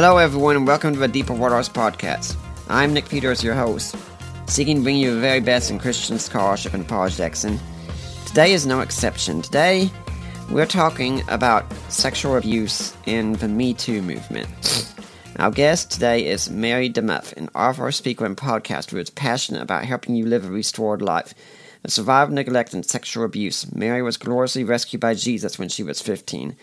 Hello, everyone, and welcome to the Deeper Waters podcast. I'm Nick Peters, your host, seeking to bring you the very best in Christian scholarship and apologetics. And today is no exception. Today, we're talking about sexual abuse in the Me Too movement. Our guest today is Mary DeMuth, an author, speaker, and podcaster who is passionate about helping you live a restored life. A survivor of neglect and sexual abuse, Mary was gloriously rescued by Jesus when she was 15.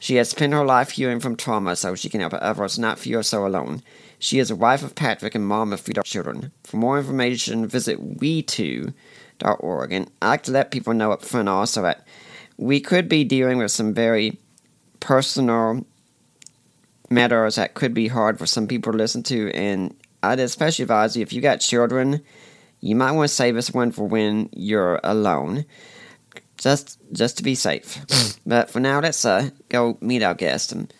She has spent her life healing from trauma so she can help others not feel so alone. She is a wife of Patrick and mom of three children. For more information, visit we2.org. And I like to let people know up front also that we could be dealing with some very personal matters that could be hard for some people to listen to. And I'd especially advise you if you got children, you might want to save this one for when you're alone just just to be safe. but for now, let's uh, go meet our guest. And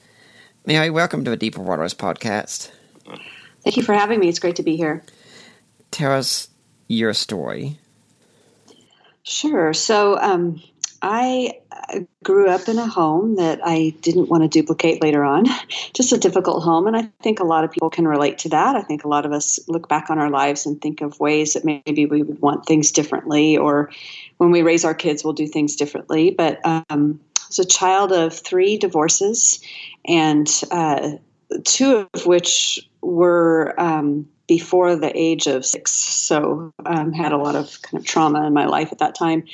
Mary, welcome to the Deeper Waters podcast. Thank you for having me. It's great to be here. Tell us your story. Sure. So, um, I uh, grew up in a home that I didn't want to duplicate later on. Just a difficult home. And I think a lot of people can relate to that. I think a lot of us look back on our lives and think of ways that maybe we would want things differently, or when we raise our kids, we'll do things differently. But um, as a child of three divorces, and uh, two of which were um, before the age of six, so um, had a lot of kind of trauma in my life at that time.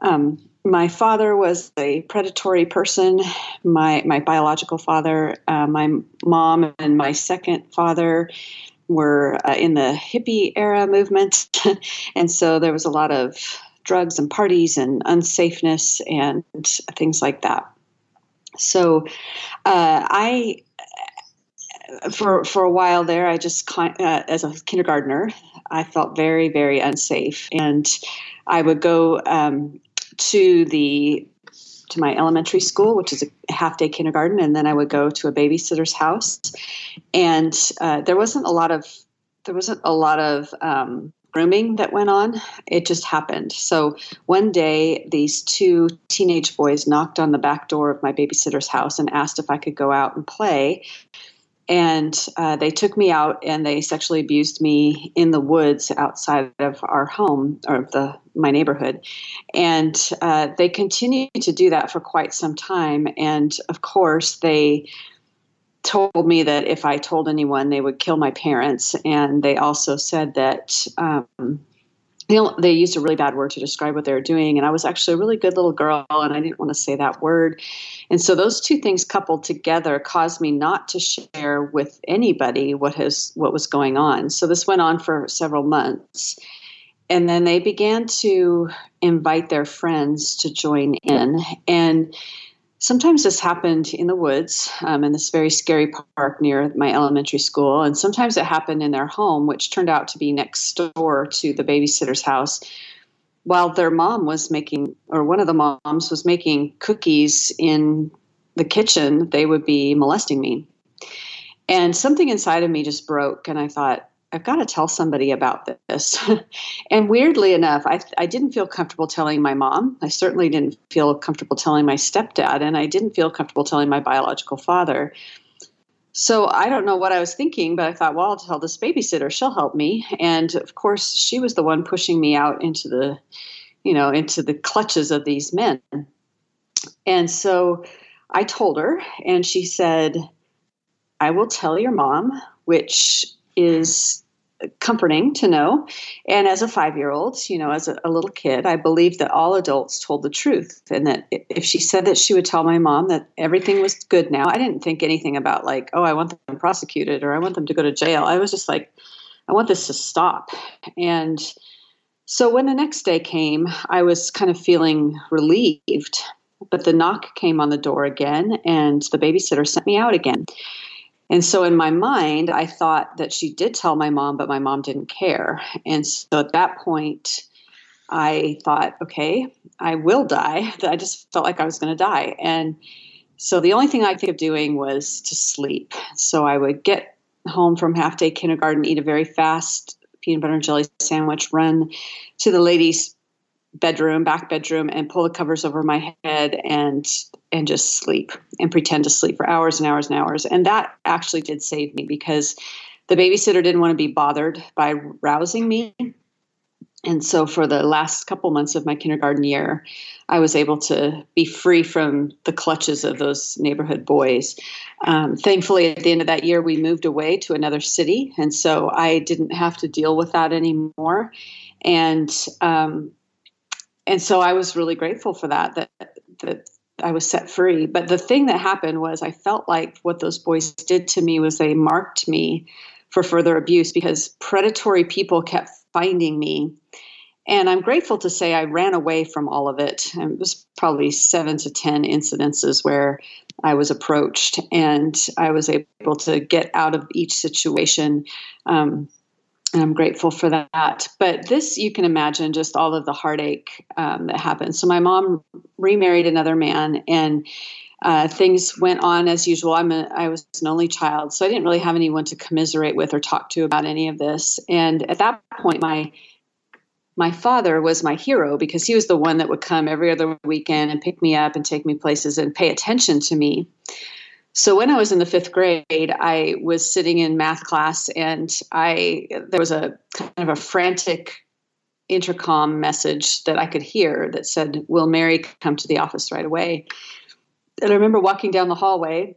Um, my father was a predatory person. My my biological father, uh, my mom, and my second father were uh, in the hippie era movement, and so there was a lot of drugs and parties and unsafeness and things like that. So uh, I for for a while there, I just uh, as a kindergartner, I felt very very unsafe, and I would go um, to the to my elementary school, which is a half day kindergarten, and then I would go to a babysitter's house, and uh, there wasn't a lot of there wasn't a lot of um, grooming that went on. It just happened. So one day, these two teenage boys knocked on the back door of my babysitter's house and asked if I could go out and play and uh, they took me out and they sexually abused me in the woods outside of our home or the my neighborhood. And uh, they continued to do that for quite some time. And of course they told me that if i told anyone they would kill my parents. And they also said that um, they, they used a really bad word to describe what they were doing and i was actually a really good little girl and i didn't want to say that word. And so those two things coupled together caused me not to share with anybody what has what was going on. So this went on for several months and then they began to invite their friends to join in. And sometimes this happened in the woods um, in this very scary park near my elementary school and sometimes it happened in their home which turned out to be next door to the babysitter's house. While their mom was making or one of the moms was making cookies in the kitchen they would be molesting me. And something inside of me just broke and i thought I've got to tell somebody about this. and weirdly enough, I, I didn't feel comfortable telling my mom. I certainly didn't feel comfortable telling my stepdad, and I didn't feel comfortable telling my biological father. So I don't know what I was thinking, but I thought, well, I'll tell this babysitter. She'll help me. And of course, she was the one pushing me out into the, you know, into the clutches of these men. And so I told her, and she said, I will tell your mom, which is comforting to know. And as a five year old, you know, as a, a, little kid, I believed that all adults told the truth. And that if she said that she would tell my mom that everything was good now, I didn't think anything about, like, oh, I want them prosecuted or I want them to go to jail. I was just like, I want this to stop. And so when the next day came, I was kind of feeling relieved. But the knock came on the door again, and the babysitter sent me out again. And so in my mind, I thought that she did tell my mom, but my mom didn't care. And so at that point, I thought, okay, I will die. I just felt like I was going to die. And so the only thing I could of doing was to sleep. So I would get home from half day kindergarten, eat a very fast peanut butter and jelly sandwich, run to the ladies' bedroom, back bedroom, and pull the covers over my head and and just sleep and pretend to sleep for hours and hours and hours. And that actually did save me because the babysitter didn't want to be bothered by rousing me. And so for the last couple months of my kindergarten year, I was able to be free from the clutches of those neighborhood boys. Um, thankfully, at the end of that year, we moved away to another city. And so I didn't have to deal with that anymore. And um, and so I was really grateful for that, that, that I was set free. But the thing that happened was I felt like what those boys did to me was they marked me for further abuse because predatory people kept finding me. And I'm grateful to say I ran away from all of it. And it was probably seven to 10 incidences where I was approached and I was able to get out of each situation. Um, and I'm grateful for that. But this, you can imagine just all of the heartache um, that happened. So my mom remarried another man, and uh, things went on as usual. I'm a, I was an only child, so I didn't really have anyone to commiserate with or talk to about any of this. And at that point, my my father was my hero because he was the one that would come every other weekend and pick me up and take me places and pay attention to me. So when I was in the fifth grade, I was sitting in math class, and I there was a kind of a frantic intercom message that I could hear that said, "Will Mary come to the office right away?" And I remember walking down the hallway,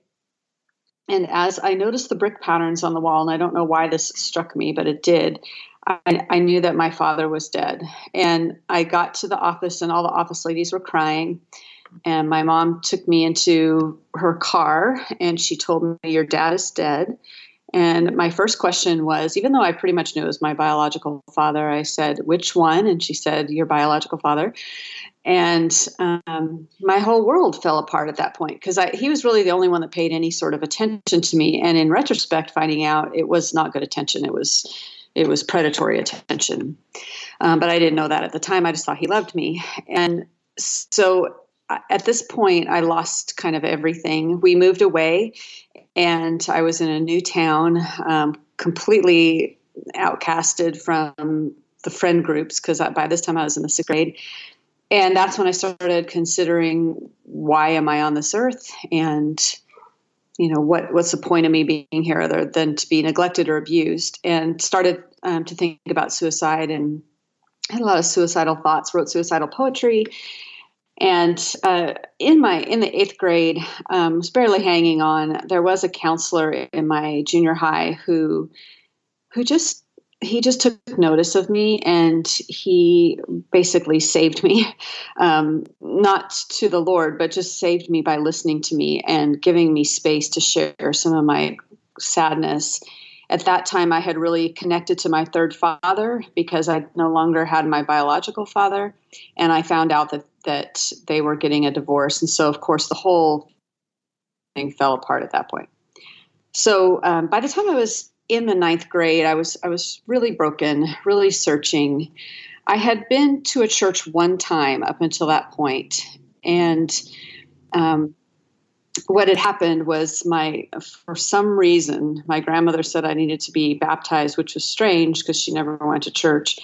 and as I noticed the brick patterns on the wall, and I don't know why this struck me, but it did. I, I knew that my father was dead, and I got to the office, and all the office ladies were crying and my mom took me into her car and she told me, Your dad is dead. And my first question was, even though I pretty much knew it was my biological father, I said, Which one? And she said, Your biological father. And um, my whole world fell apart at that point because he was really the only one that paid any sort of attention to me. And in retrospect, finding out it was not good attention, it was it was predatory attention. Um, but I didn't know that at the time. I just thought he loved me. And so at this point, I lost kind of everything. We moved away, and I was in a new town, um, completely outcasted from the friend groups because by this time I was in the sixth grade. And that's when I started considering why am I on this earth, and you know what what's the point of me being here other than to be neglected or abused, and started um, to think about suicide and had a lot of suicidal thoughts. Wrote suicidal poetry and uh, in my in the eighth grade, um, was barely hanging on. There was a counselor in my junior high who who just he just took notice of me and he basically saved me um, not to the lord but just saved me by listening to me and giving me space to share some of my sadness at that time i had really connected to my third father because i no longer had my biological father and i found out that that they were getting a divorce. And so, of course, the whole thing fell apart at that point. So um, by the time I was in the ninth grade, I was I was really broken, really searching. I had been to a church one time up until that point, and um, what had happened was my for some reason my grandmother said I needed to be baptized, which was strange because she never went to church.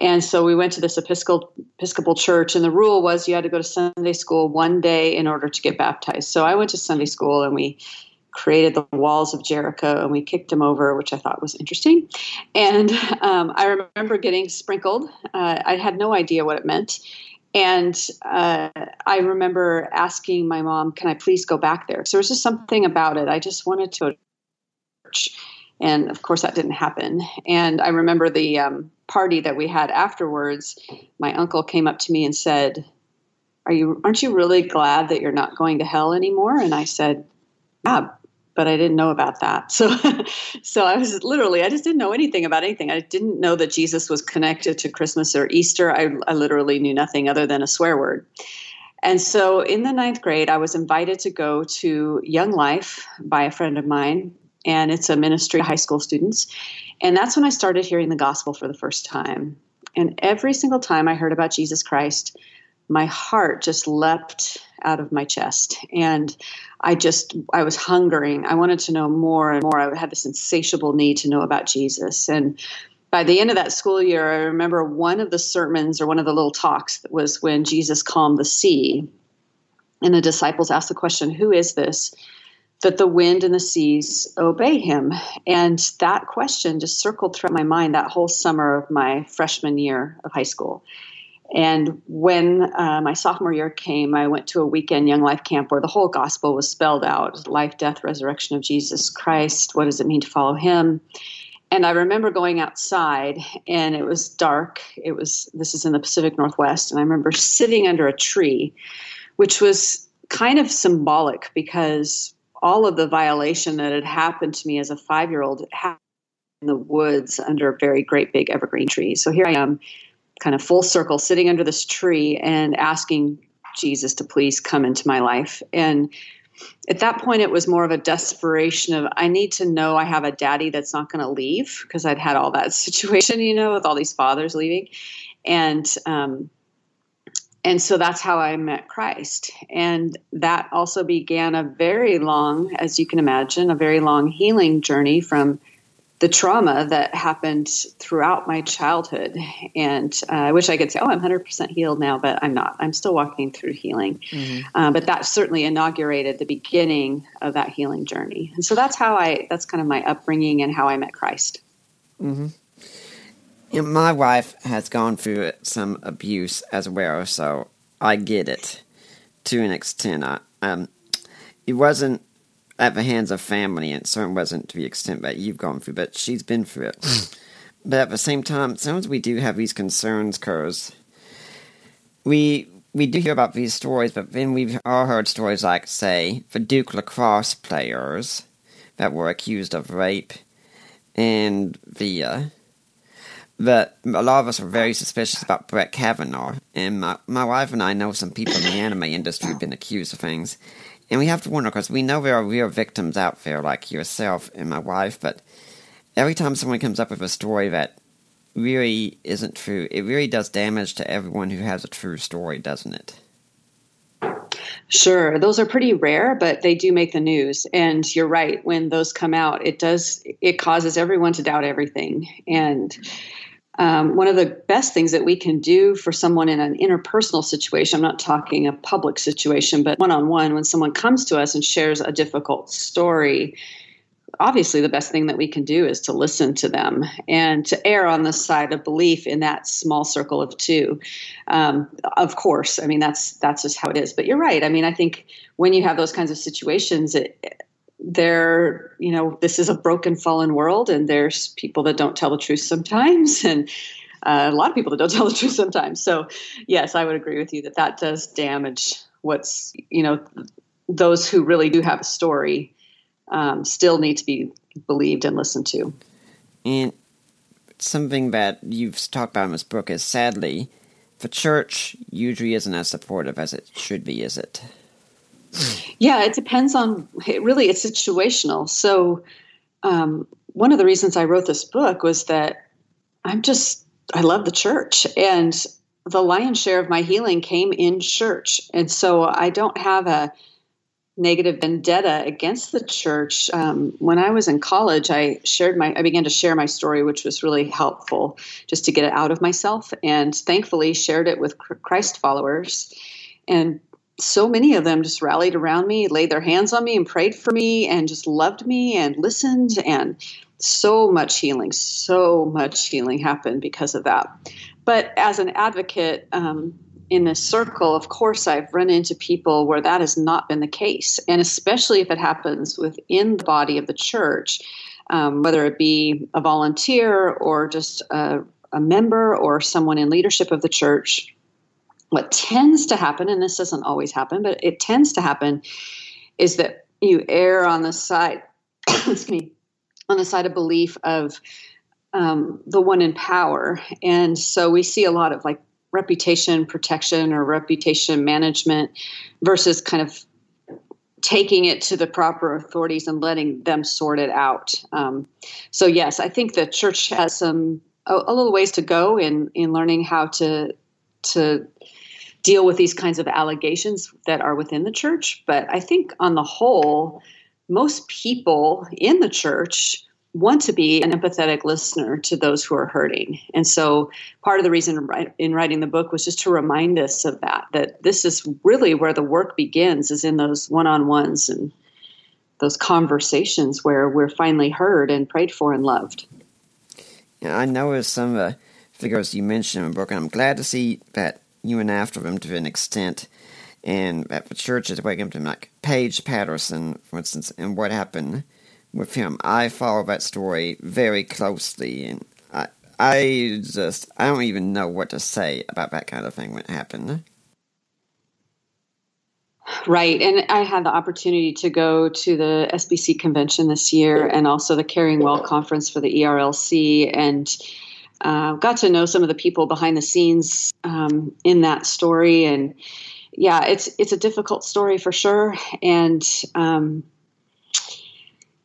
And so we went to this Episcopal, Episcopal church, and the rule was you had to go to Sunday school one day in order to get baptized. So I went to Sunday school, and we created the walls of Jericho, and we kicked them over, which I thought was interesting. And um, I remember getting sprinkled. Uh, I had no idea what it meant. And uh, I remember asking my mom, "Can I please go back there?" So there was just something about it. I just wanted to church And of course, that didn't happen. And I remember the um, party that we had afterwards. My uncle came up to me and said, "Are you? Aren't you really glad that you're not going to hell anymore?" And I said, "Yeah, but I didn't know about that." So, so I was literally, I just didn't know anything about anything. I didn't know that Jesus was connected to Christmas or Easter. I, I literally knew nothing other than a swear word. And so in the ninth grade, I was invited to go to Young Life by a friend of mine, and it's a ministry to high school students. And that's when I started hearing the gospel for the first time. And every single time I heard about Jesus Christ, my heart just leapt out of my chest. And I just, I was hungering. I wanted to know more and more. I had this insatiable need to know about Jesus. And by the end of that school year, I remember one of the sermons or one of the little talks that was when Jesus calmed the sea. And the disciples asked the question, Who is this? That the wind and the seas obey him. And that question just circled through my mind that whole summer of my freshman year of high school. And when uh, my sophomore year came, I went to a weekend Young Life camp where the whole gospel was spelled out life, death, resurrection of Jesus Christ. What does it mean to follow him? and I remember going outside and it was dark. It was this is in the Pacific Northwest and I remember sitting under a tree which was kind of symbolic because all of the violation that had happened to me as a 5-year-old happened in the woods under a very great big evergreen tree. So here I am kind of full circle sitting under this tree and asking Jesus to please come into my life. And at that point it was more of a desperation of i need to know i have a daddy that's not going to leave because i'd had all that situation you know with all these fathers leaving. And um, and so that's how i met christ. And that also began a very long as you can imagine a very long healing journey from the trauma that happened throughout my childhood. And uh, I wish I could say, oh, I'm 100% healed now, but I'm not. I'm still walking through healing. Mm-hmm. Uh, but that certainly inaugurated the beginning of that healing journey. And so that's how I, that's kind of my upbringing and how I met Christ. Mm-hmm. You know, my wife has gone through some abuse as well, so I get it to an extent. I, um, it wasn't at the hands of family, and it certainly wasn't to the extent that you've gone through, but she's been through it. but at the same time, sometimes we do have these concerns, because we we do hear about these stories, but then we've all heard stories like, say, the Duke lacrosse players that were accused of rape, and the uh, that a lot of us are very suspicious about Brett Kavanaugh, and my, my wife and I know some people in the anime industry have been accused of things, and we have to wonder because we know there are real victims out there like yourself and my wife, but every time someone comes up with a story that really isn't true, it really does damage to everyone who has a true story, doesn't it? Sure, those are pretty rare, but they do make the news. And you're right, when those come out, it does it causes everyone to doubt everything. And um, one of the best things that we can do for someone in an interpersonal situation, I'm not talking a public situation, but one on one, when someone comes to us and shares a difficult story, obviously the best thing that we can do is to listen to them and to err on the side of belief in that small circle of two. Um, of course, I mean that's that's just how it is. But you're right. I mean, I think when you have those kinds of situations, it, there you know this is a broken fallen world and there's people that don't tell the truth sometimes and uh, a lot of people that don't tell the truth sometimes. So yes i would agree with you that that does damage what's you know those who really do have a story um, still need to be believed and listened to. And something that you've talked about in this book is sadly the church usually isn't as supportive as it should be is it yeah, it depends on it really it's situational. So um, one of the reasons I wrote this book was that I'm just I love the church and the lion's share of my healing came in church. And so I don't have a negative vendetta against the church. Um, when I was in college, I shared my, I began to share my story, which was really helpful just to get it out of myself. And thankfully, shared it with Christ followers. And so many of them just rallied around me, laid their hands on me, and prayed for me, and just loved me and listened. And so much healing, so much healing happened because of that. But as an advocate um, in this circle, of course, I've run into people where that has not been the case. And especially if it happens within the body of the church, um, whether it be a volunteer or just a, a member or someone in leadership of the church, what tends to happen, and this doesn't always happen, but it tends to happen, is that you err on the side, excuse me, on the side of belief of um, the one in power. And so we see a lot of like reputation protection or reputation management versus kind of taking it to the proper authorities and letting them sort it out. Um, so yes, I think the church has some a, a, little ways to go in in learning how to to deal with these kinds of allegations that are within the church. But I think on the whole, most people in the church want to be an empathetic listener to those who are hurting. And so part of the reason in writing the book was just to remind us of that, that this is really where the work begins is in those one-on-ones and those conversations where we're finally heard and prayed for and loved. Yeah, I noticed some the figures you mentioned in the book, and I'm glad to see that you went after them to an extent and that the church is waking up to like Paige Patterson, for instance, and what happened with him. I follow that story very closely, and I, I just, I don't even know what to say about that kind of thing when it happened. Right, and I had the opportunity to go to the SBC convention this year, and also the Caring Well conference for the ERLC, and uh, got to know some of the people behind the scenes um, in that story. And yeah, it's it's a difficult story for sure, and um,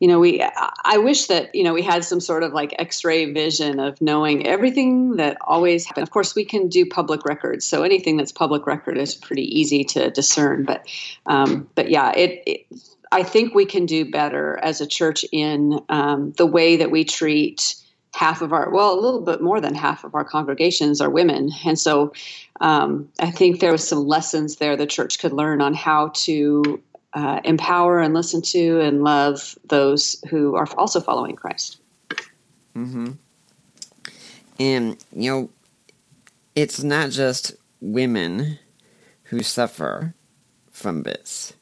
you know, we I wish that you know we had some sort of like X-ray vision of knowing everything that always happened. Of course, we can do public records, so anything that's public record is pretty easy to discern. But um, but yeah, it, it, I think we can do better as a church in um, the way that we treat half of our well a little bit more than half of our congregations are women and so um, i think there was some lessons there the church could learn on how to uh, empower and listen to and love those who are also following Christ. Mm-hmm. And you know, it's not just women who suffer from this.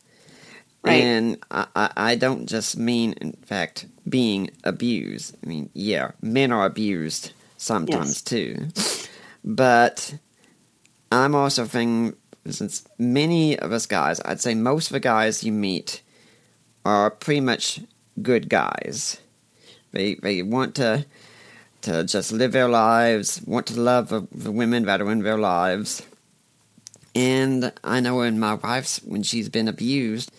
Right. And I, I don't just mean, in fact, being abused. I mean, yeah, men are abused sometimes yes. too. But I'm also thinking since many of us guys, I'd say most of the guys you meet are pretty much good guys. They they want to to just live their lives, want to love the, the women that are in their lives. And I know in my wife's when she's been abused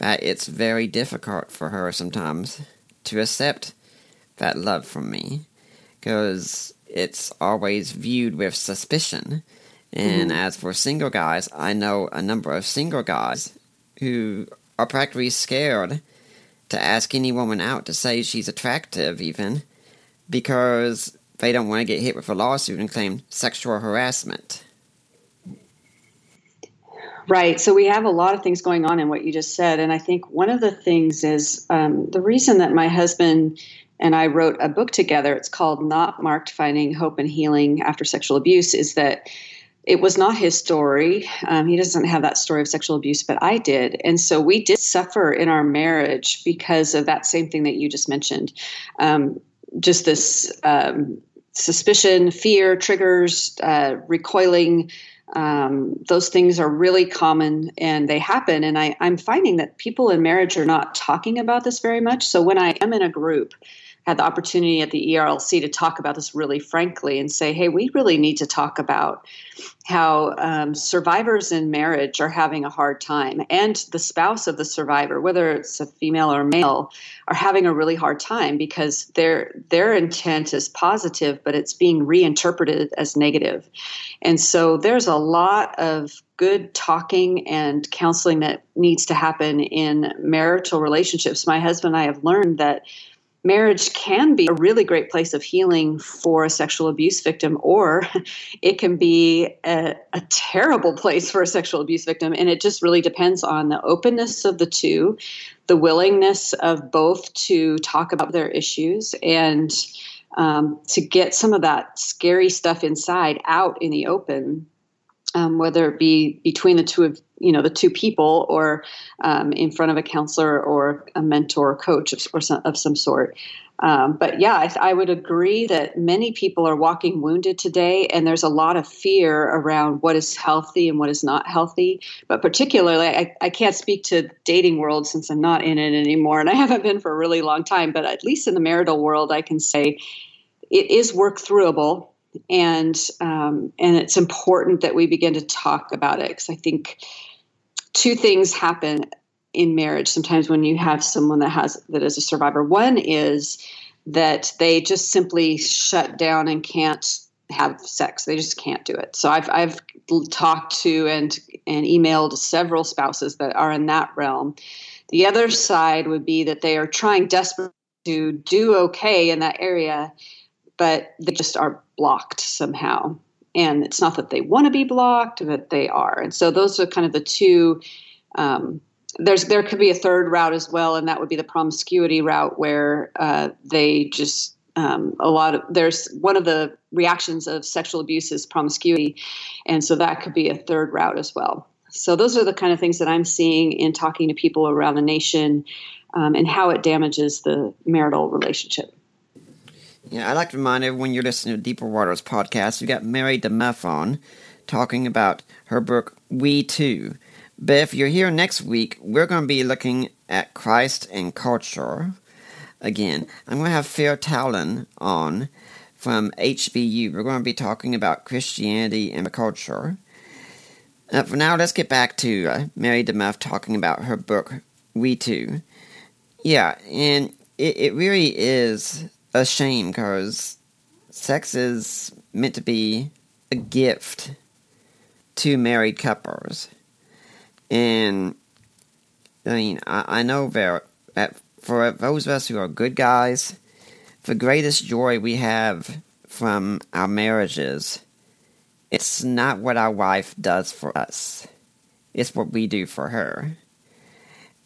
that it's very difficult for her sometimes to accept that love from me because it's always viewed with suspicion and mm-hmm. as for single guys, I know a number of single guys who are practically scared to ask any woman out to say she's attractive, even because they don't want to get hit with a lawsuit and claim sexual harassment. Right. So we have a lot of things going on in what you just said. And I think one of the things is um, the reason that my husband and I wrote a book together, it's called Not Marked Finding Hope and Healing After Sexual Abuse, is that it was not his story. Um, he doesn't have that story of sexual abuse, but I did. And so we did suffer in our marriage because of that same thing that you just mentioned. Um, just this um, suspicion, fear, triggers, uh, recoiling. Um, those things are really common and they happen. And I, I'm finding that people in marriage are not talking about this very much. So when I am in a group, had the opportunity at the ERLC to talk about this really frankly and say, hey, we really need to talk about how um, survivors in marriage are having a hard time, and the spouse of the survivor, whether it's a female or male, are having a really hard time because their their intent is positive, but it's being reinterpreted as negative. And so there's a lot of good talking and counseling that needs to happen in marital relationships. My husband and I have learned that marriage can be a really great place of healing for a sexual abuse victim, or it can be a, a, terrible place for a sexual abuse victim. And it just really depends on the openness of the two, the willingness of both to talk about their issues, and um, to get some of that scary stuff inside out in the open. Um, whether it be between the two of you know the two people or um, in front of a counselor or a mentor or coach of, or some, of some sort um, but yeah, I, I, would agree that many people are walking wounded today, and there's a lot of fear around what is healthy and what is not healthy. But particularly, I, I can't speak to dating world since I'm not in it anymore, and I haven't been for a really long time. But at least in the marital world, I can say it is work throughable, and um, and it's important that we begin to talk about it because I think two things happen in marriage sometimes when you have someone that has that is a survivor. One is that they just simply shut down and can't have sex. They just can't do it. So i've i've talked to and and emailed several spouses that are in that realm. The other side would be that they are trying desperately to do okay in that area but they just are blocked somehow and it's not that they want to be blocked but they are and so those are kind of the two um, there's there could be a third route as well, and that would be the promiscuity route, where uh, they just um, a lot of there's one of the reactions of sexual abuse is promiscuity, and so that could be a third route as well. So those are the kind of things that I'm seeing in talking to people around the nation, um, and how it damages the marital relationship. Yeah, I'd like to remind everyone you're listening to Deeper Waters podcast. You got Mary DeMuth on talking about her book We Too but if you're here next week, we're going to be looking at Christ and culture. Again, I'm going to have Fair Tallon on from HBU. We're going to be talking about Christianity and culture. Uh, for now, let's get back to uh, Mary DeMuth talking about her book, We Too. Yeah, and it, it really is a shame because sex is meant to be a gift to married couples. And I mean, I, I know that, for those of us who are good guys, the greatest joy we have from our marriages, it's not what our wife does for us. It's what we do for her.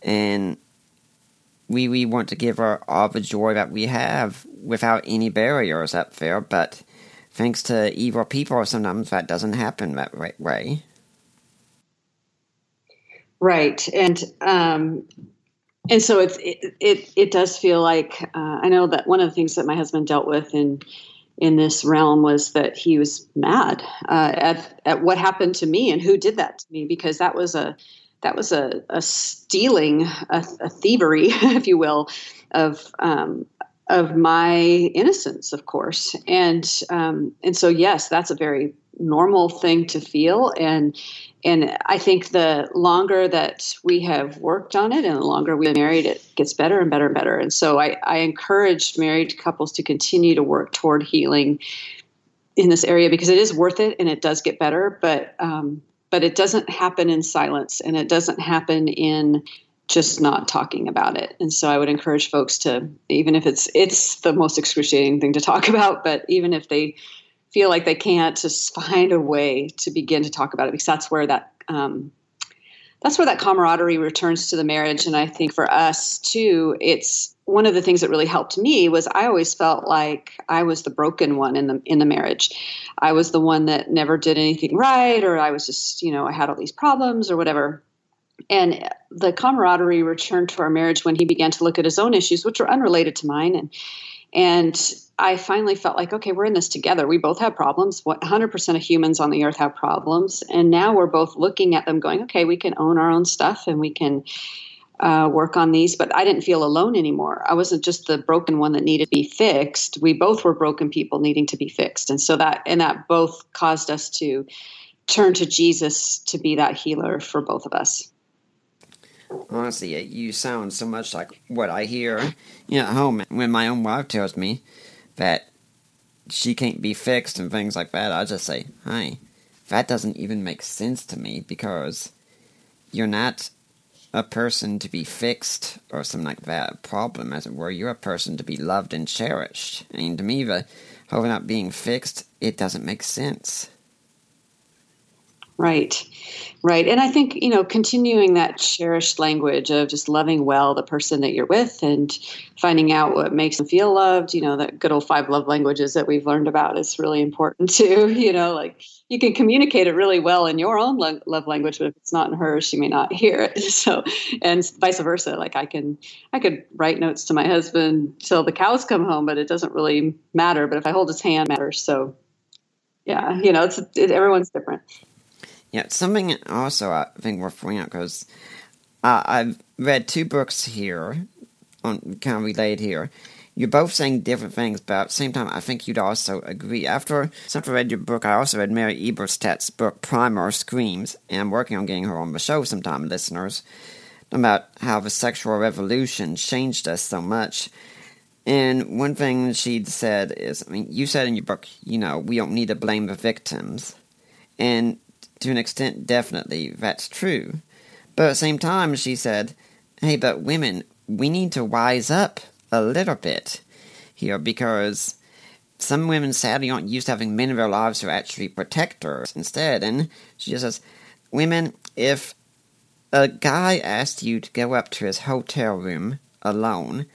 And we we want to give her all the joy that we have without any barriers up there, but thanks to evil people, sometimes that doesn't happen that way. Right, and um, and so it, it, it does feel like uh, I know that one of the things that my husband dealt with in in this realm was that he was mad uh, at at what happened to me and who did that to me because that was a that was a, a stealing a, a thievery if you will of um, of my innocence of course and um, and so yes that's a very normal thing to feel and and I think the longer that we have worked on it and the longer we've married, it gets better and better and better. And so I, I encourage married couples to continue to work toward healing in this area because it is worth it and it does get better. But um, but it doesn't happen in silence and it doesn't happen in just not talking about it. And so I would encourage folks to, even if it's it's the most excruciating thing to talk about, but even if they feel like they can't just find a way to begin to talk about it because that's where that um, that's where that camaraderie returns to the marriage and i think for us too it's one of the things that really helped me was i always felt like i was the broken one in the in the marriage i was the one that never did anything right or i was just you know i had all these problems or whatever and the camaraderie returned to our marriage when he began to look at his own issues which were unrelated to mine and and I finally felt like, okay, we're in this together. We both have problems. 100% of humans on the earth have problems. And now we're both looking at them going, okay, we can own our own stuff and we can uh, work on these. But I didn't feel alone anymore. I wasn't just the broken one that needed to be fixed. We both were broken people needing to be fixed. And so that, and that both caused us to turn to Jesus to be that healer for both of us honestly, you sound so much like what I hear you know, at home when my own wife tells me that she can't be fixed and things like that, I just say, "Hi, that doesn't even make sense to me because you're not a person to be fixed or something like that, problem as it were. You're a person to be loved and cherished. And to me, the whole not being fixed, it doesn't make sense. Right. Right. And I think, you know, continuing that cherished language of just loving well the person that you're with and finding out what makes them feel loved, you know, that good old five love languages that we've learned about is really important too. You know, like you can communicate it really well in your own lo- love language, but if it's not in hers, she may not hear it. So, and vice versa. Like I can, I could write notes to my husband till the cows come home, but it doesn't really matter. But if I hold his hand, matters. So, yeah, you know, it's it, everyone's different. Yeah, something also I think worth pointing out because uh, I've read two books here, on kind of related here. You're both saying different things, but at the same time, I think you'd also agree. After, after I read your book, I also read Mary Eberstadt's book, Primal Screams, and I'm working on getting her on the show sometime, listeners, about how the sexual revolution changed us so much. And one thing she said is, I mean, you said in your book, you know, we don't need to blame the victims. And to an extent, definitely, that's true. But at the same time, she said, hey, but women, we need to wise up a little bit here because some women sadly aren't used to having men in their lives who actually protect her instead. And she just says, women, if a guy asked you to go up to his hotel room alone,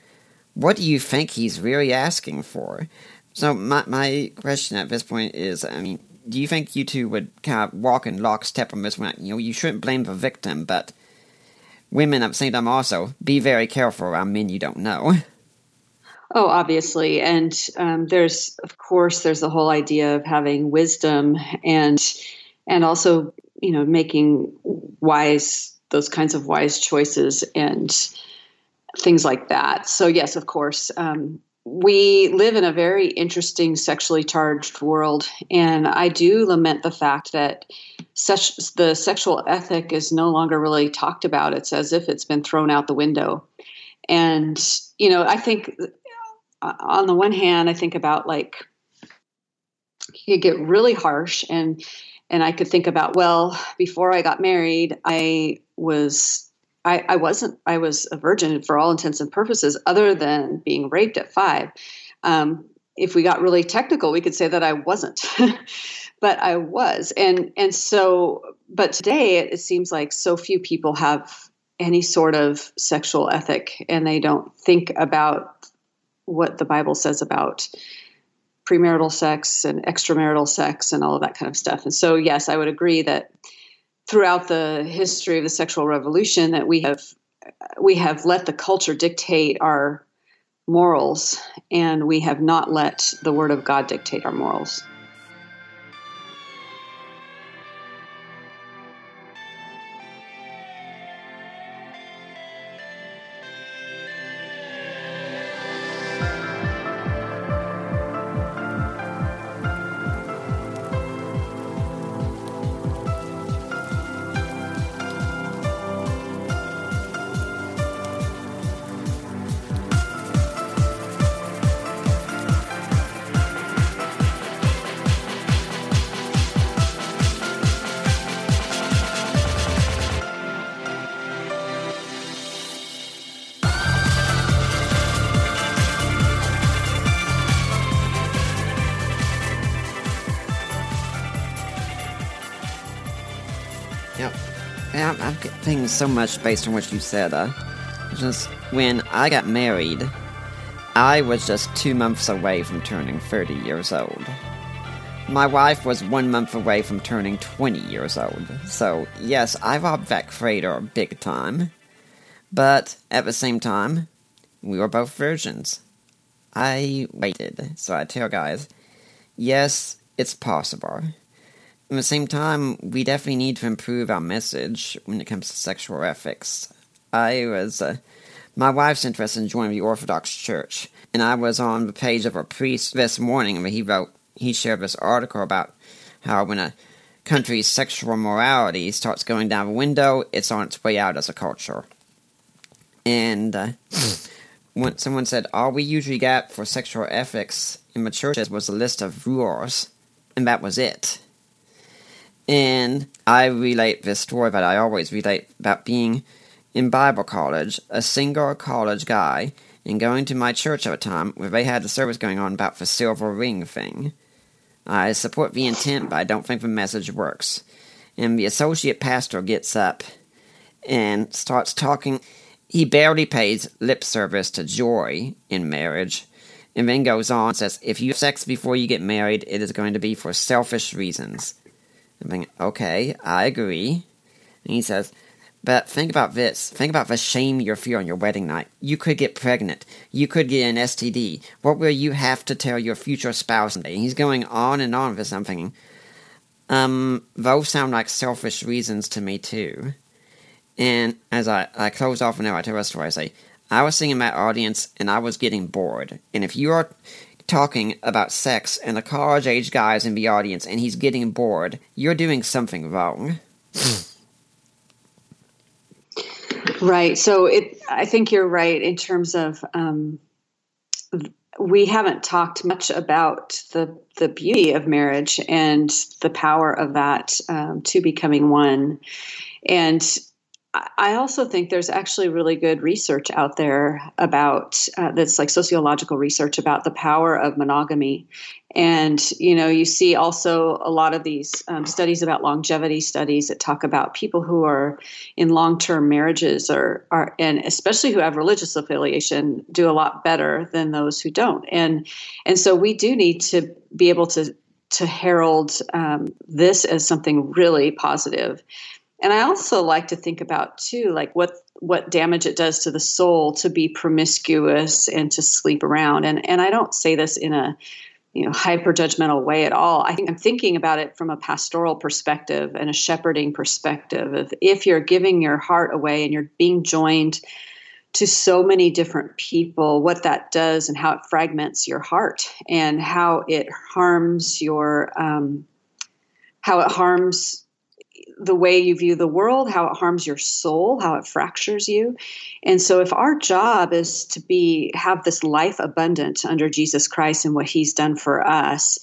what do you think he's really asking for? So my my question at this point is, I mean, do you think you two would kind of walk in lockstep on this one? You know, you shouldn't blame the victim, but women at the same time also be very careful around men you don't know. Oh, obviously, and um, there's of course there's the whole idea of having wisdom and and also you know making wise those kinds of wise choices and things like that. So yes, of course, um, we live in a very interesting sexually charged world, and I do lament the fact that such the sexual ethic is no longer really talked about. It's as if it's been thrown out the window. And you know, I think uh, on the one hand, I think about like you get really harsh, and and I could think about well, before I got married, I was I, I wasn't I was a virgin for all intents and purposes, other than being raped at five. Um, if we got really technical, we could say that I wasn't, but I was, and and so, but today it, it seems like so few people have any sort of sexual ethic, and they don't think about what the Bible says about premarital sex and extramarital sex and all of that kind of stuff. And so, yes, I would agree that throughout the history of the sexual revolution that we have we have let the culture dictate our morals and we have not let the word of God dictate our morals. I'm thinking so much based on what you said. Uh, just when I got married, I was just two months away from turning 30 years old. My wife was one month away from turning 20 years old. So, yes, I robbed that crater big time. But at the same time, we were both virgins. I waited, so I tell guys, yes, it's possible. At the same time, we definitely need to improve our message when it comes to sexual ethics. I was, uh, my wife's interested in joining the Orthodox Church, and I was on the page of a priest this morning where he wrote, he shared this article about how when a country's sexual morality starts going down the window, it's on its way out as a culture. And uh, when someone said, all we usually got for sexual ethics in the churches was a list of rules, and that was it. And I relate this story that I always relate about being in Bible college, a single college guy, and going to my church at a time where they had the service going on about the silver ring thing. I support the intent, but I don't think the message works. and the associate pastor gets up and starts talking. He barely pays lip service to joy in marriage, and then goes on and says, If you have sex before you get married, it is going to be for selfish reasons. I'm thinking, okay, I agree. And he says, but think about this. Think about the shame you feel on your wedding night. You could get pregnant. You could get an STD. What will you have to tell your future spouse? And he's going on and on with something. Um, those sound like selfish reasons to me too. And as I, I close off now I tell a story, I say, I was in my audience and I was getting bored. And if you are talking about sex and the college age guys in the audience and he's getting bored, you're doing something wrong. Right. So it, I think you're right in terms of um, we haven't talked much about the the beauty of marriage and the power of that um, to becoming one. And I also think there's actually really good research out there about uh, that's like sociological research about the power of monogamy. And, you know, you see also a lot of these um, studies about longevity studies that talk about people who are in long term marriages or are, and especially who have religious affiliation, do a lot better than those who don't. And, and so we do need to be able to, to herald um, this as something really positive and I also like to think about too, like what what damage it does to the soul to be promiscuous and to sleep around. And and I don't say this in a you know hyper judgmental way at all. I think I'm thinking about it from a pastoral perspective and a shepherding perspective of if you're giving your heart away and you're being joined to so many different people, what that does and how it fragments your heart and how it harms your um, how it harms the way you view the world, how it harms your soul, how it fractures you. And so if our job is to be have this life abundant under Jesus Christ and what he's done for us,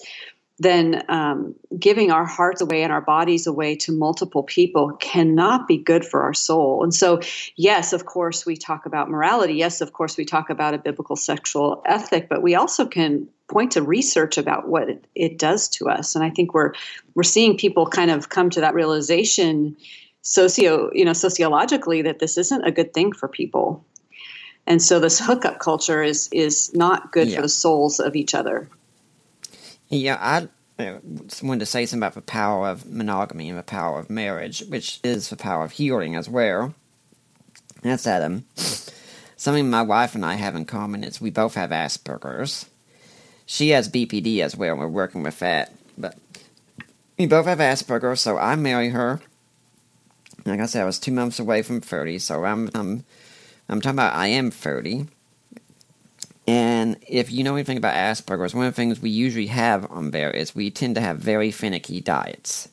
then um, giving our hearts away and our bodies away to multiple people cannot be good for our soul. And so, yes, of course, we talk about morality. Yes, of course, we talk about a biblical sexual ethic, but we also can point to research about what it, it does to us. And I think we're we're seeing people kind of come to that realization socio you know sociologically that this isn't a good thing for people. And so this hookup culture is is not good yeah. for the souls of each other. Yeah, I uh, wanted to say something about the power of monogamy and the power of marriage, which is the power of healing as well. That's Adam. Something my wife and I have in common is we both have Asperger's. She has BPD as well, we're working with that. But we both have Asperger's, so I marry her. Like I said, I was two months away from 30, so I'm, I'm, I'm talking about I am 30. And if you know anything about Asperger's, one of the things we usually have on there is we tend to have very finicky diets.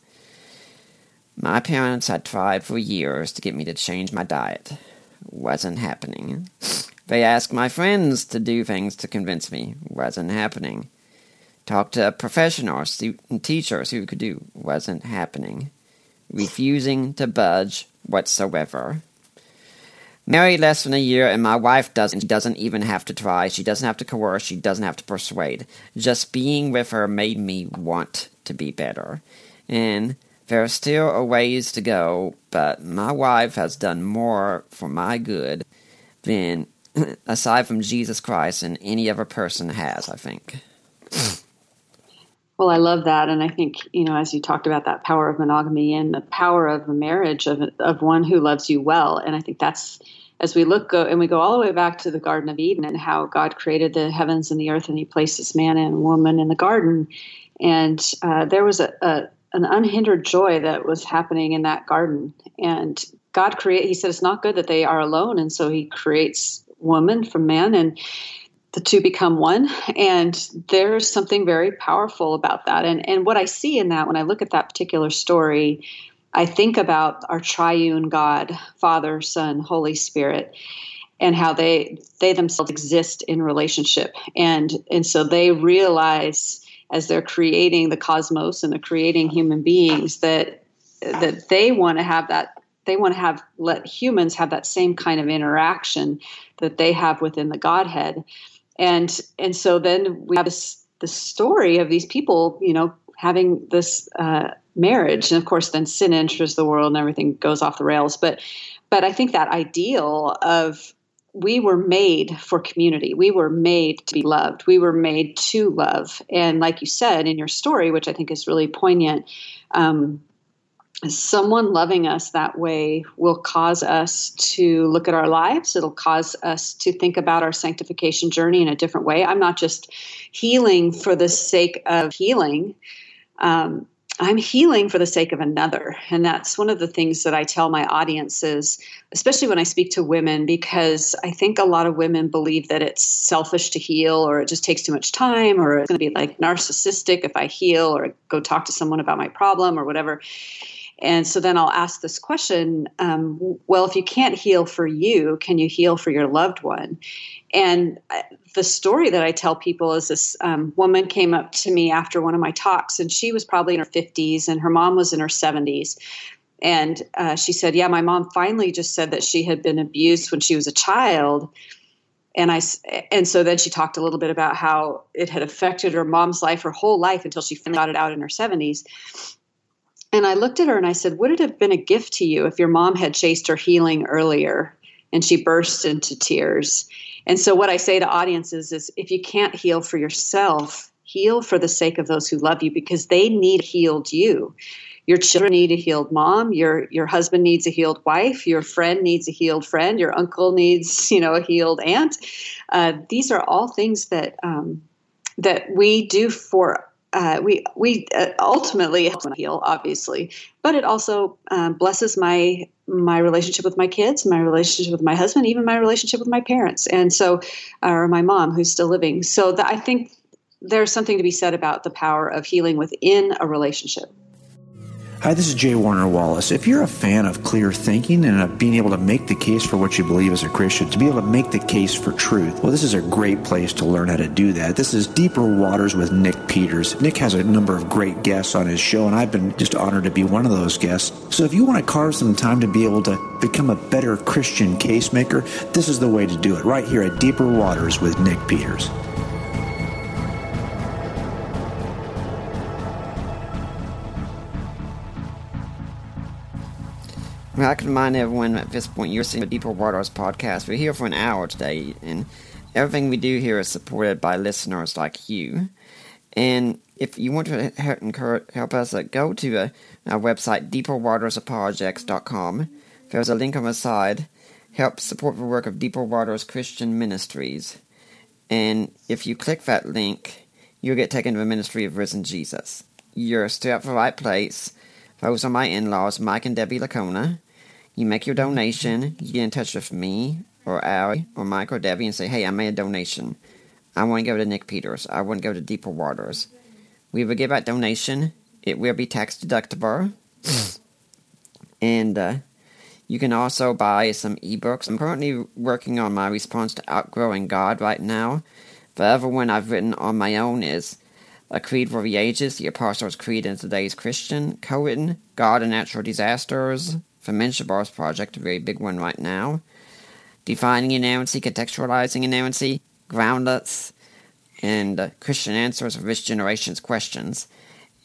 My parents had tried for years to get me to change my diet. Wasn't happening. They asked my friends to do things to convince me. Wasn't happening. Talked to professionals, teachers who could do. Wasn't happening. Refusing to budge whatsoever married less than a year, and my wife doesn't. Doesn't even have to try. She doesn't have to coerce. She doesn't have to persuade. Just being with her made me want to be better. And there are still a ways to go, but my wife has done more for my good than, aside from Jesus Christ, and any other person has, I think. Well, I love that, and I think you know, as you talked about that power of monogamy and the power of a marriage of of one who loves you well, and I think that's as we look go and we go all the way back to the Garden of Eden and how God created the heavens and the earth, and He placed this man and woman in the garden, and uh, there was a, a an unhindered joy that was happening in that garden, and God create. He said it's not good that they are alone, and so He creates woman from man and the two become one. And there's something very powerful about that. And and what i see in that when i look at that particular story i think about our triune god father son holy spirit and how they they themselves exist in relationship. And and so they realize as they're creating the cosmos and they're creating human beings that that they want to have that they want to have let humans have that same kind of interaction that they have within the godhead and and so then we have this the story of these people, you know, having this uh, marriage, and of course, then sin enters the world and everything goes off the rails. But but I think that ideal of we were made for community. We were made to be loved. We were made to love. And like you said in your story, which I think is really poignant, um, someone loving us that way will cause us to look at our lives. It'll cause us to think about our sanctification journey in a different way. I'm not just healing for the sake of healing. Um, I'm healing for the sake of another. And that's one of the things that I tell my audiences, especially when I speak to women, because I think a lot of women believe that it's selfish to heal or it just takes too much time or it's going to be like narcissistic if I heal or go talk to someone about my problem or whatever. And so then I'll ask this question um, well, if you can't heal for you, can you heal for your loved one? And uh, the story that I tell people is this um, woman came up to me after one of my talks, and she was probably in her 50s, and her mom was in her 70s. And uh, she said, Yeah, my mom finally just said that she had been abused when she was a child. And I, and so then she talked a little bit about how it had affected her mom's life, her whole life, until she finally got it out in her 70s. And I looked at her and I said, Would it have been a gift to you if your mom had chased her healing earlier? And she burst into tears. And so, what I say to audiences is if you can't heal for yourself, heal for the sake of those who love you because they need healed you. Your children need a healed mom. Your your husband needs a healed wife. Your friend needs a healed friend. Your uncle needs, you know, a healed aunt. Uh, these are all things that um, that we do for uh, we we uh, ultimately heal, obviously, but it also um, blesses my my relationship with my kids, my relationship with my husband, even my relationship with my parents, and so or my mom who's still living. So the, I think there's something to be said about the power of healing within a relationship. Hi, this is J. Warner Wallace. If you're a fan of clear thinking and of being able to make the case for what you believe as a Christian, to be able to make the case for truth, well, this is a great place to learn how to do that. This is Deeper Waters with Nick Peters. Nick has a number of great guests on his show, and I've been just honored to be one of those guests. So if you want to carve some time to be able to become a better Christian case maker, this is the way to do it, right here at Deeper Waters with Nick Peters. Well, I can remind everyone at this point you're seeing the Deeper Waters podcast. We're here for an hour today, and everything we do here is supported by listeners like you. And if you want to help us, uh, go to uh, our website, deeperwatersapologetics.com. There's a link on the side. Help support the work of Deeper Waters Christian Ministries. And if you click that link, you'll get taken to the ministry of risen Jesus. You're still at the right place. Those are my in laws, Mike and Debbie Licona. You make your donation, you get in touch with me or Allie or Mike or Debbie and say, hey, I made a donation. I want to go to Nick Peters. I want to go to Deeper Waters. We will give that donation. It will be tax deductible. and uh, you can also buy some ebooks. I'm currently working on my response to Outgrowing God right now. The other one I've written on my own is A Creed for the Ages, The Apostles' Creed in Today's Christian, co-written God and Natural Disasters, for Menschenbars project, a very big one right now. Defining inerrancy, contextualizing inerrancy, groundlets, and uh, Christian answers of this generation's questions.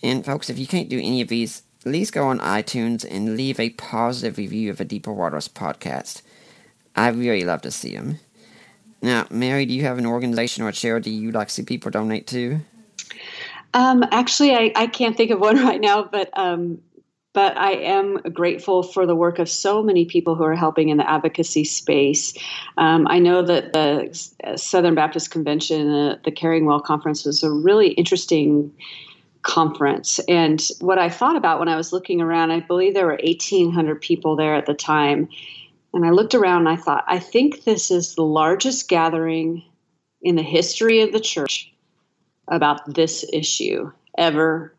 And folks, if you can't do any of these, please go on iTunes and leave a positive review of the Deeper Waters podcast. I really love to see them. Now, Mary, do you have an organization or a charity you'd like to see people donate to? Um, actually, I, I can't think of one right now, but um, but I am grateful for the work of so many people who are helping in the advocacy space. Um, I know that the Southern Baptist Convention, uh, the Caring Well Conference, was a really interesting conference. And what I thought about when I was looking around, I believe there were 1,800 people there at the time. And I looked around and I thought, I think this is the largest gathering in the history of the church about this issue ever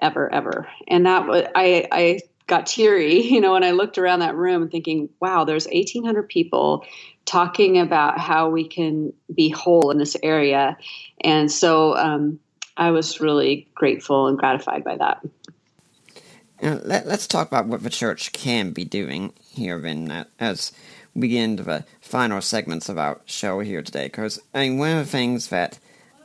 ever, ever. And that was, I, I got teary, you know, when I looked around that room thinking, wow, there's 1,800 people talking about how we can be whole in this area. And so um, I was really grateful and gratified by that. Now, let, us talk about what the church can be doing here then as we get into the final segments of our show here today. Because I mean, one of the things that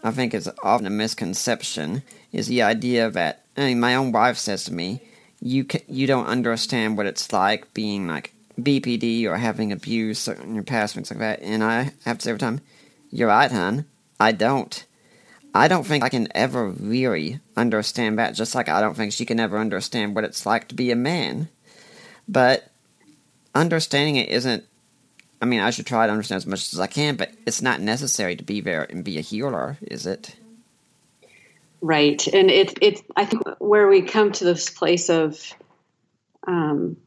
I think is often a misconception is the idea that I mean, my own wife says to me, "You can, you don't understand what it's like being like BPD or having abuse in your past things like that." And I have to say every time, "You're right, hon. I don't." I don't think I can ever really understand that, just like I don't think she can ever understand what it's like to be a man. But understanding it isn't I mean, I should try to understand as much as I can, but it's not necessary to be there and be a healer, is it? Right, and it's it's. I think where we come to this place of, um,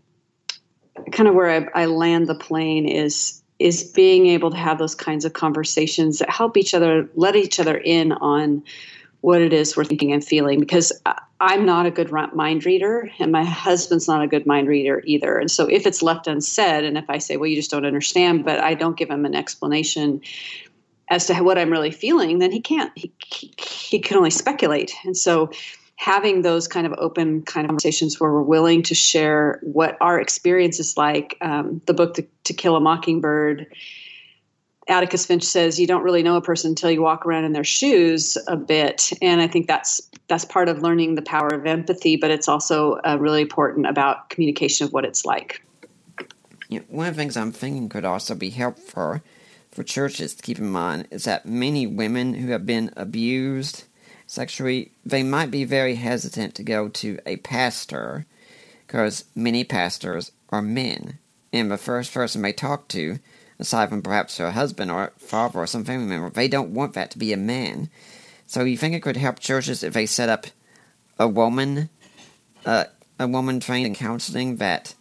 kind of where I, I land the plane is is being able to have those kinds of conversations that help each other, let each other in on what it is we're thinking and feeling because I'm not a good mind reader and my husband's not a good mind reader either. And so if it's left unsaid and if I say, well, you just don't understand, but I don't give him an explanation as to what I'm really feeling, then he can't. He, he, he can only speculate. And so having those kind of open kind of conversations where we're willing to share what our experience is like, um, the book to, to Kill a Mockingbird Atticus Finch says you don't really know a person until you walk around in their shoes a bit, and I think that's that's part of learning the power of empathy. But it's also uh, really important about communication of what it's like. Yeah, one of the things I'm thinking could also be helpful for churches to keep in mind is that many women who have been abused sexually, they might be very hesitant to go to a pastor because many pastors are men, and the first person they talk to aside from perhaps her husband or father or some family member, they don't want that to be a man. So you think it could help churches if they set up a woman, uh, a woman trained in counseling that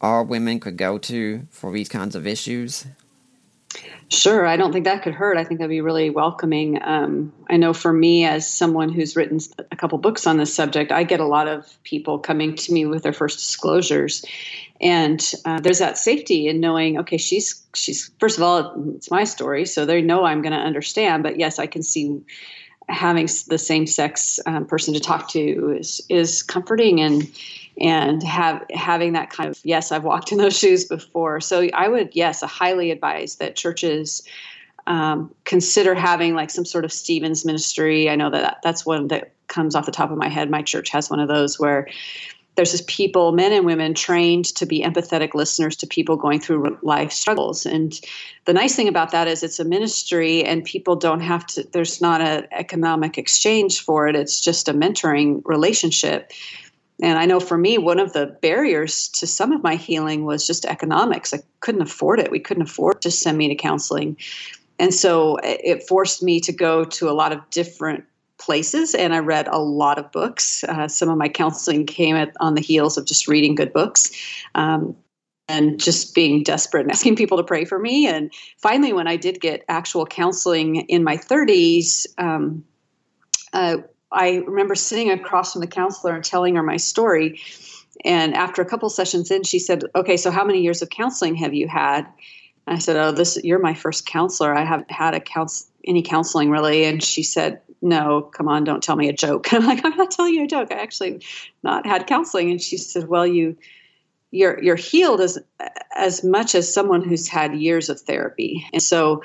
all women could go to for these kinds of issues? Sure, I don't think that could hurt. I think that'd be really welcoming. Um, I know for me, as someone who's written a couple books on this subject, I get a lot of people coming to me with their first disclosures, and uh, there's that safety in knowing, okay, she's she's first of all, it's my story, so they know I'm going to understand. But yes, I can see having the same sex um, person to talk to is is comforting and and have having that kind of yes i've walked in those shoes before. So i would yes I highly advise that churches um, consider having like some sort of stevens ministry. I know that that's one that comes off the top of my head. My church has one of those where there's this people men and women trained to be empathetic listeners to people going through life struggles. And the nice thing about that is it's a ministry and people don't have to there's not an economic exchange for it. It's just a mentoring relationship and I know for me, one of the barriers to some of my healing was just economics. I couldn't afford it. We couldn't afford to send me to counseling. And so it forced me to go to a lot of different places and I read a lot of books. Uh, some of my counseling came at, on the heels of just reading good books. Um, and just being desperate and asking people to pray for me. And finally, when I did get actual counseling in my 30s, um, uh, I remember sitting across from the counselor and telling her my story. And after a couple sessions in, she said, "Okay, so how many years of counseling have you had?" And I said, "Oh, this you're my first counselor. I haven't had a counsel any counseling really." And she said, "No, come on, don't tell me a joke." And I'm like, "I'm not telling you a joke. I actually not had counseling." And she said, "Well, you." You're, you're healed as as much as someone who's had years of therapy, and so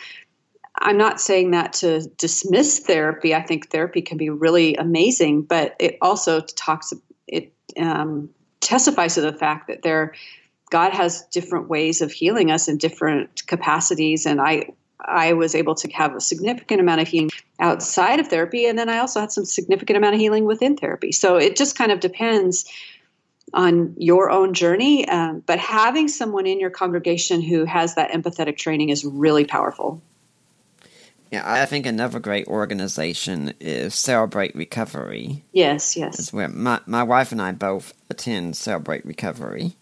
I'm not saying that to dismiss therapy. I think therapy can be really amazing, but it also talks it um, testifies to the fact that there God has different ways of healing us in different capacities, and I I was able to have a significant amount of healing outside of therapy, and then I also had some significant amount of healing within therapy. So it just kind of depends on your own journey. Um, but having someone in your congregation who has that empathetic training is really powerful. Yeah, I think another great organization is Celebrate Recovery. Yes, yes. It's where my, my wife and I both attend Celebrate Recovery.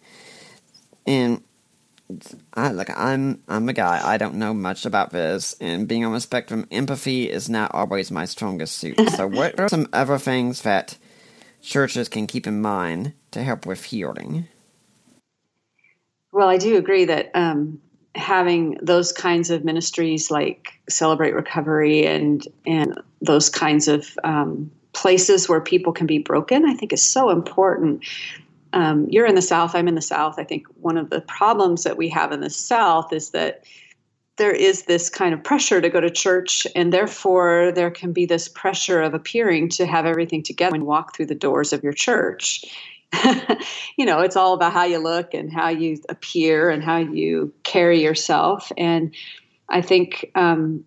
And I look I'm I'm a guy, I don't know much about this, and being on the spectrum, empathy is not always my strongest suit. So what are some other things that churches can keep in mind to help with healing? Well, I do agree that um, having those kinds of ministries like Celebrate Recovery and and those kinds of um, places where people can be broken, I think is so important. Um, you're in the South, I'm in the South. I think one of the problems that we have in the South is that there is this kind of pressure to go to church, and therefore there can be this pressure of appearing to have everything together and walk through the doors of your church. you know, it's all about how you look and how you appear and how you carry yourself. And I think um,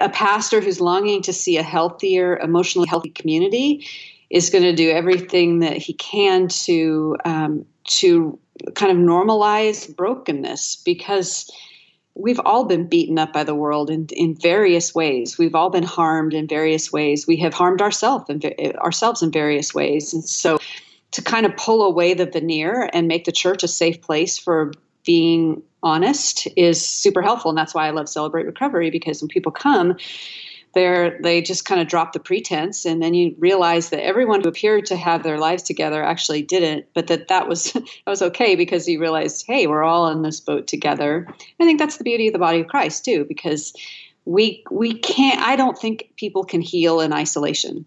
a pastor who's longing to see a healthier, emotionally healthy community is going to do everything that he can to um, to kind of normalize brokenness because we've all been beaten up by the world in, in various ways. We've all been harmed in various ways. We have harmed ourselves in, ourselves in various ways. And so to kind of pull away the veneer and make the church a safe place for being honest is super helpful. And that's why I love Celebrate Recovery because when people come, they're they just kind of drop the pretense and then you realize that everyone who appeared to have their lives together actually didn't but that that was that was okay because you realized hey we're all in this boat together i think that's the beauty of the body of christ too because we we can't i don't think people can heal in isolation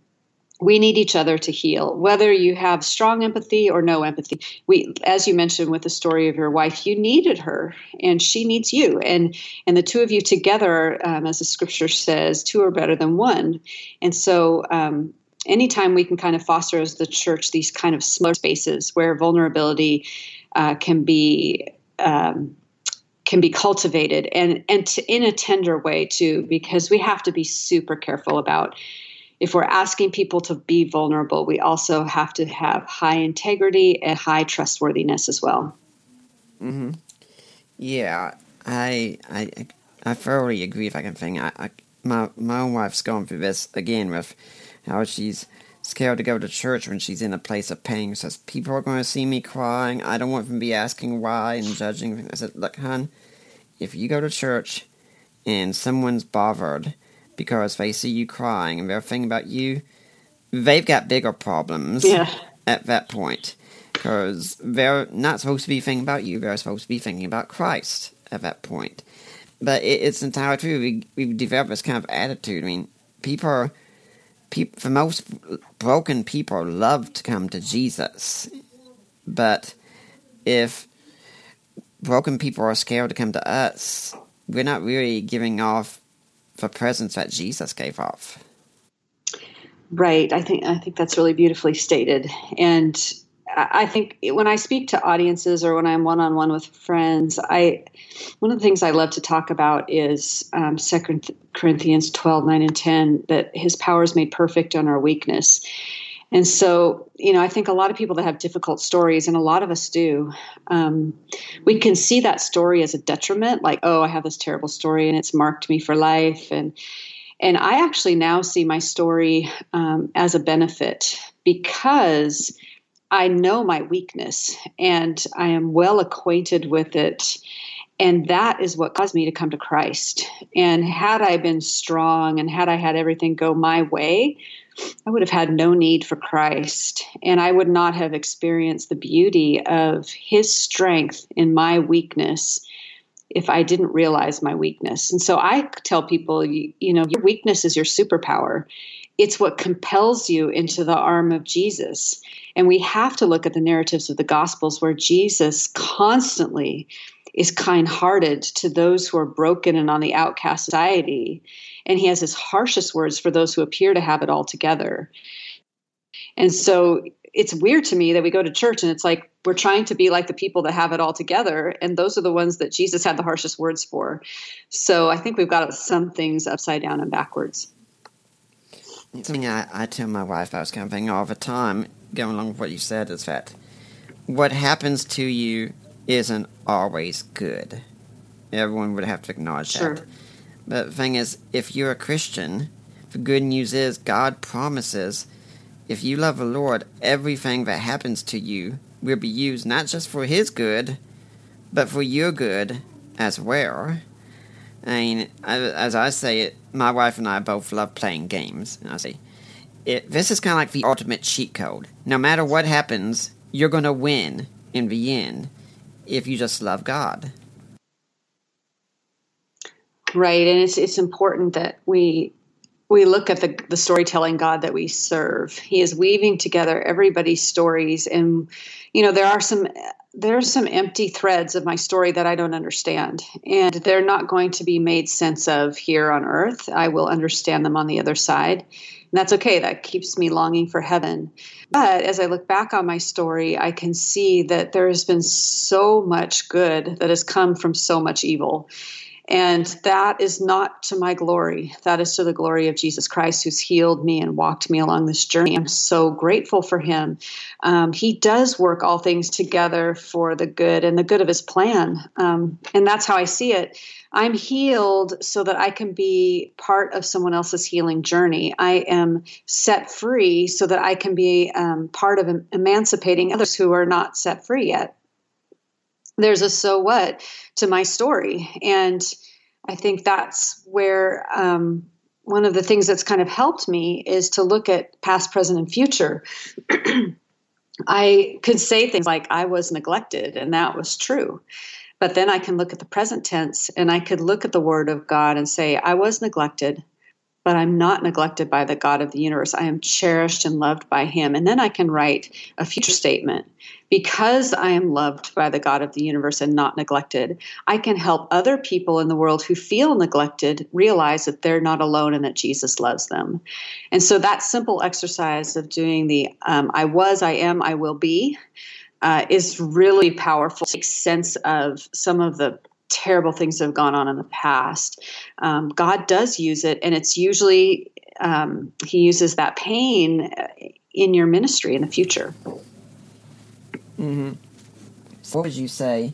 we need each other to heal. Whether you have strong empathy or no empathy. We as you mentioned with the story of your wife you needed her and she needs you. And and the two of you together um, as the scripture says two are better than one. And so um, anytime we can kind of foster as the church these kind of smaller spaces where vulnerability uh, can be um, can be cultivated and and to, in a tender way too because we have to be super careful about if we're asking people to be vulnerable, we also have to have high integrity and high trustworthiness as well. Mm-hmm. Yeah, I I I thoroughly agree. If I can think, I, I my my own wife's going through this again with how she's scared to go to church when she's in a place of pain. Says people are going to see me crying. I don't want them to be asking why and judging. I said, look, hon, if you go to church and someone's bothered because they see you crying and they're thinking about you, they've got bigger problems yeah. at that point. Because they're not supposed to be thinking about you, they're supposed to be thinking about Christ at that point. But it, it's entirely true. We, we've developed this kind of attitude. I mean, people are, people, for most broken people, love to come to Jesus. But if broken people are scared to come to us, we're not really giving off the presence that Jesus gave off. Right. I think I think that's really beautifully stated. And I think when I speak to audiences or when I'm one on one with friends, I one of the things I love to talk about is um, Second Corinthians 12, 9 and 10, that his power is made perfect on our weakness. And so, you know, I think a lot of people that have difficult stories, and a lot of us do, um, we can see that story as a detriment, like, oh, I have this terrible story and it's marked me for life. And and I actually now see my story um, as a benefit because I know my weakness and I am well acquainted with it. And that is what caused me to come to Christ. And had I been strong and had I had everything go my way, I would have had no need for Christ, and I would not have experienced the beauty of His strength in my weakness if I didn't realize my weakness. And so I tell people, you, you know, your weakness is your superpower. It's what compels you into the arm of Jesus. And we have to look at the narratives of the Gospels where Jesus constantly is kind hearted to those who are broken and on the outcast society and he has his harshest words for those who appear to have it all together. And so it's weird to me that we go to church and it's like we're trying to be like the people that have it all together and those are the ones that Jesus had the harshest words for. So I think we've got some things upside down and backwards. Something I, I tell my wife I was kind of thinking all the time, going along with what you said, is that what happens to you isn't always good. Everyone would have to acknowledge sure. that. But the thing is, if you're a Christian, the good news is God promises if you love the Lord, everything that happens to you will be used not just for His good, but for your good as well. I mean, as I say it, my wife and I both love playing games. And I say, it, this is kind of like the ultimate cheat code. No matter what happens, you're going to win in the end if you just love God. Right, and it's it's important that we we look at the the storytelling God that we serve. He is weaving together everybody's stories, and you know there are some there's some empty threads of my story that I don't understand, and they're not going to be made sense of here on earth. I will understand them on the other side. And that's okay. That keeps me longing for heaven. But as I look back on my story, I can see that there has been so much good that has come from so much evil. And that is not to my glory. That is to the glory of Jesus Christ, who's healed me and walked me along this journey. I'm so grateful for him. Um, he does work all things together for the good and the good of his plan. Um, and that's how I see it. I'm healed so that I can be part of someone else's healing journey. I am set free so that I can be um, part of emancipating others who are not set free yet there's a so what to my story. And I think that's where um, one of the things that's kind of helped me is to look at past, present, and future. I could say things like, I was neglected, and that was true. But then I can look at the present tense and I could look at the word of God and say, I was neglected, but I'm not neglected by the God of the universe. I am cherished and loved by Him. And then I can write a future statement. Because I am loved by the God of the universe and not neglected, I can help other people in the world who feel neglected realize that they're not alone and that Jesus loves them. And so that simple exercise of doing the um, I was, I am, I will be. Uh, is really powerful. It makes sense of some of the terrible things that have gone on in the past. Um, God does use it, and it's usually um, He uses that pain in your ministry in the future. Mm-hmm. what would you say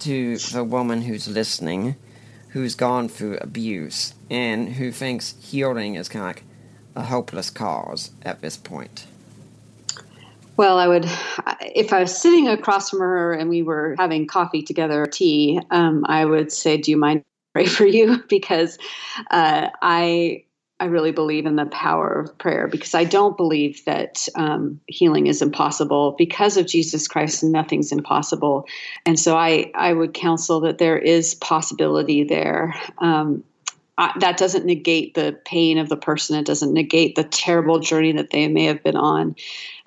to the woman who's listening, who's gone through abuse, and who thinks healing is kind of like a hopeless cause at this point? Well, I would, if I was sitting across from her and we were having coffee together, tea, um, I would say, "Do you mind pray for you?" Because uh, I, I really believe in the power of prayer. Because I don't believe that um, healing is impossible. Because of Jesus Christ, nothing's impossible. And so I, I would counsel that there is possibility there. Um, that doesn't negate the pain of the person. It doesn't negate the terrible journey that they may have been on.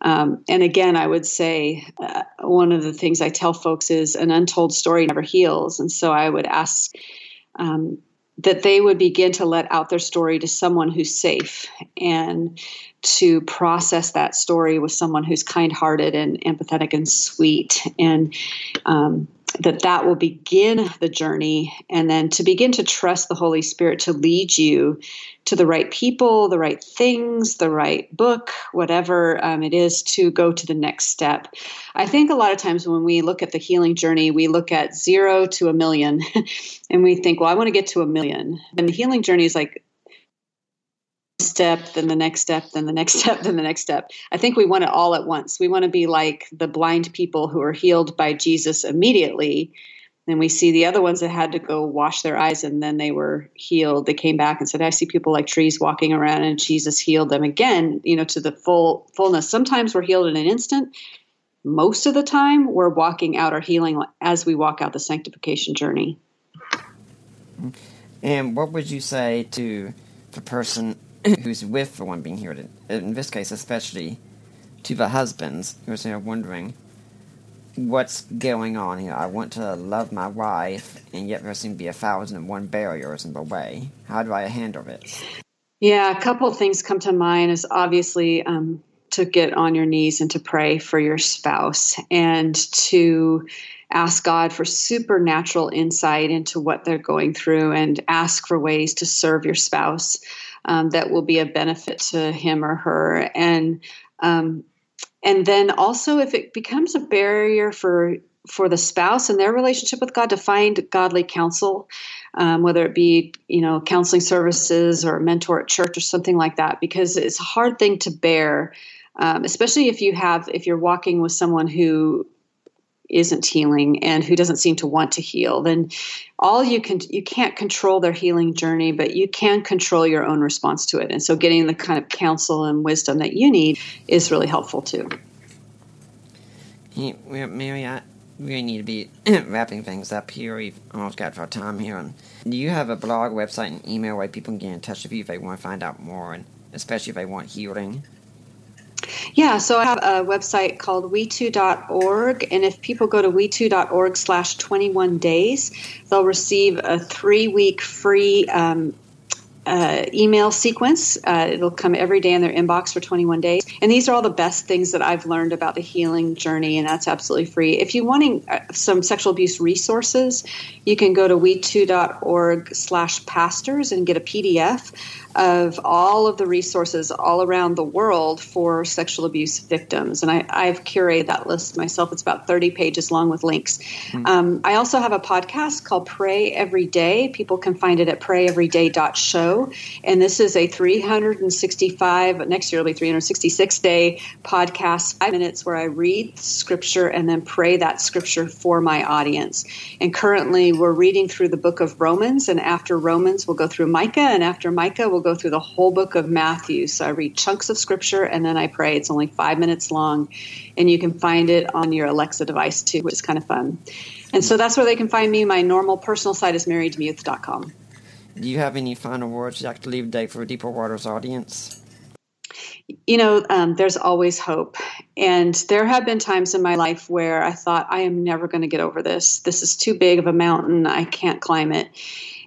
Um, and again, I would say uh, one of the things I tell folks is an untold story never heals. And so I would ask um, that they would begin to let out their story to someone who's safe and to process that story with someone who's kind hearted and empathetic and sweet. And um, that that will begin the journey and then to begin to trust the holy spirit to lead you to the right people the right things the right book whatever um, it is to go to the next step. I think a lot of times when we look at the healing journey we look at zero to a million and we think well i want to get to a million. And the healing journey is like step, then the next step, then the next step, then the next step. I think we want it all at once. We want to be like the blind people who are healed by Jesus immediately. And we see the other ones that had to go wash their eyes and then they were healed. They came back and said, I see people like trees walking around and Jesus healed them again, you know, to the full fullness. Sometimes we're healed in an instant. Most of the time, we're walking out our healing as we walk out the sanctification journey. And what would you say to the person who's with the one being here, in this case especially to the husbands who are wondering what's going on here. I want to love my wife, and yet there seem to be a thousand and one barriers in the way. How do I handle this? Yeah, a couple things come to mind is obviously um, to get on your knees and to pray for your spouse and to ask God for supernatural insight into what they're going through and ask for ways to serve your spouse um, that will be a benefit to him or her. And um, and then also if it becomes a barrier for for the spouse and their relationship with God to find godly counsel, um, whether it be you know counseling services or a mentor at church or something like that, because it's a hard thing to bear, um, especially if you have if you're walking with someone who isn't healing and who doesn't seem to want to heal then all you can you can't control their healing journey but you can control your own response to it and so getting the kind of counsel and wisdom that you need is really helpful too Mary, I really need to be wrapping things up here. We've almost got our time here. And do you have a blog, website, and email where people can get in touch with you if they want to find out more, and especially if they want healing? Yeah, so I have a website called we2.org, and if people go to we2.org slash 21 days, they'll receive a three week free um, uh, email sequence. Uh, it'll come every day in their inbox for 21 days. And these are all the best things that I've learned about the healing journey, and that's absolutely free. If you're wanting uh, some sexual abuse resources, you can go to we2.org slash pastors and get a PDF of all of the resources all around the world for sexual abuse victims. And I, I've curated that list myself. It's about 30 pages long with links. Mm-hmm. Um, I also have a podcast called Pray Every Day. People can find it at prayeveryday.show. And this is a 365, next year will be 366 day podcast, five minutes where I read scripture and then pray that scripture for my audience. And currently we're reading through the book of Romans. And after Romans, we'll go through Micah. And after Micah, we'll go through the whole book of Matthew. So I read chunks of scripture and then I pray. It's only five minutes long, and you can find it on your Alexa device too, which is kind of fun. And so that's where they can find me. My normal personal site is marydemuth.com. Do you have any final words you'd like to leave today for a Deeper Waters audience? You know, um, there's always hope. And there have been times in my life where I thought, I am never going to get over this. This is too big of a mountain. I can't climb it.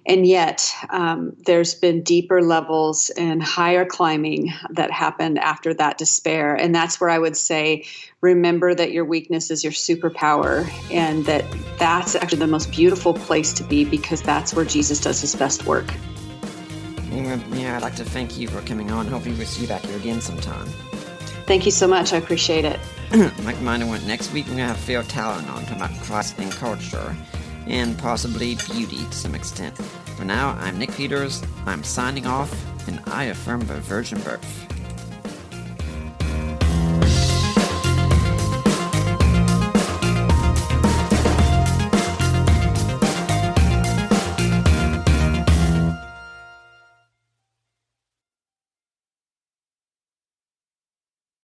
And yet, um, there's been deeper levels and higher climbing that happened after that despair. And that's where I would say, remember that your weakness is your superpower, and that that's actually the most beautiful place to be because that's where Jesus does his best work. Yeah, I'd like to thank you for coming on. Hopefully, we'll see you back here again sometime. Thank you so much. I appreciate it. Mike Miner went next week. We're going to have Phil Tallon on talking about Christ and culture and possibly beauty to some extent. For now, I'm Nick Peters, I'm signing off, and I affirm the virgin birth.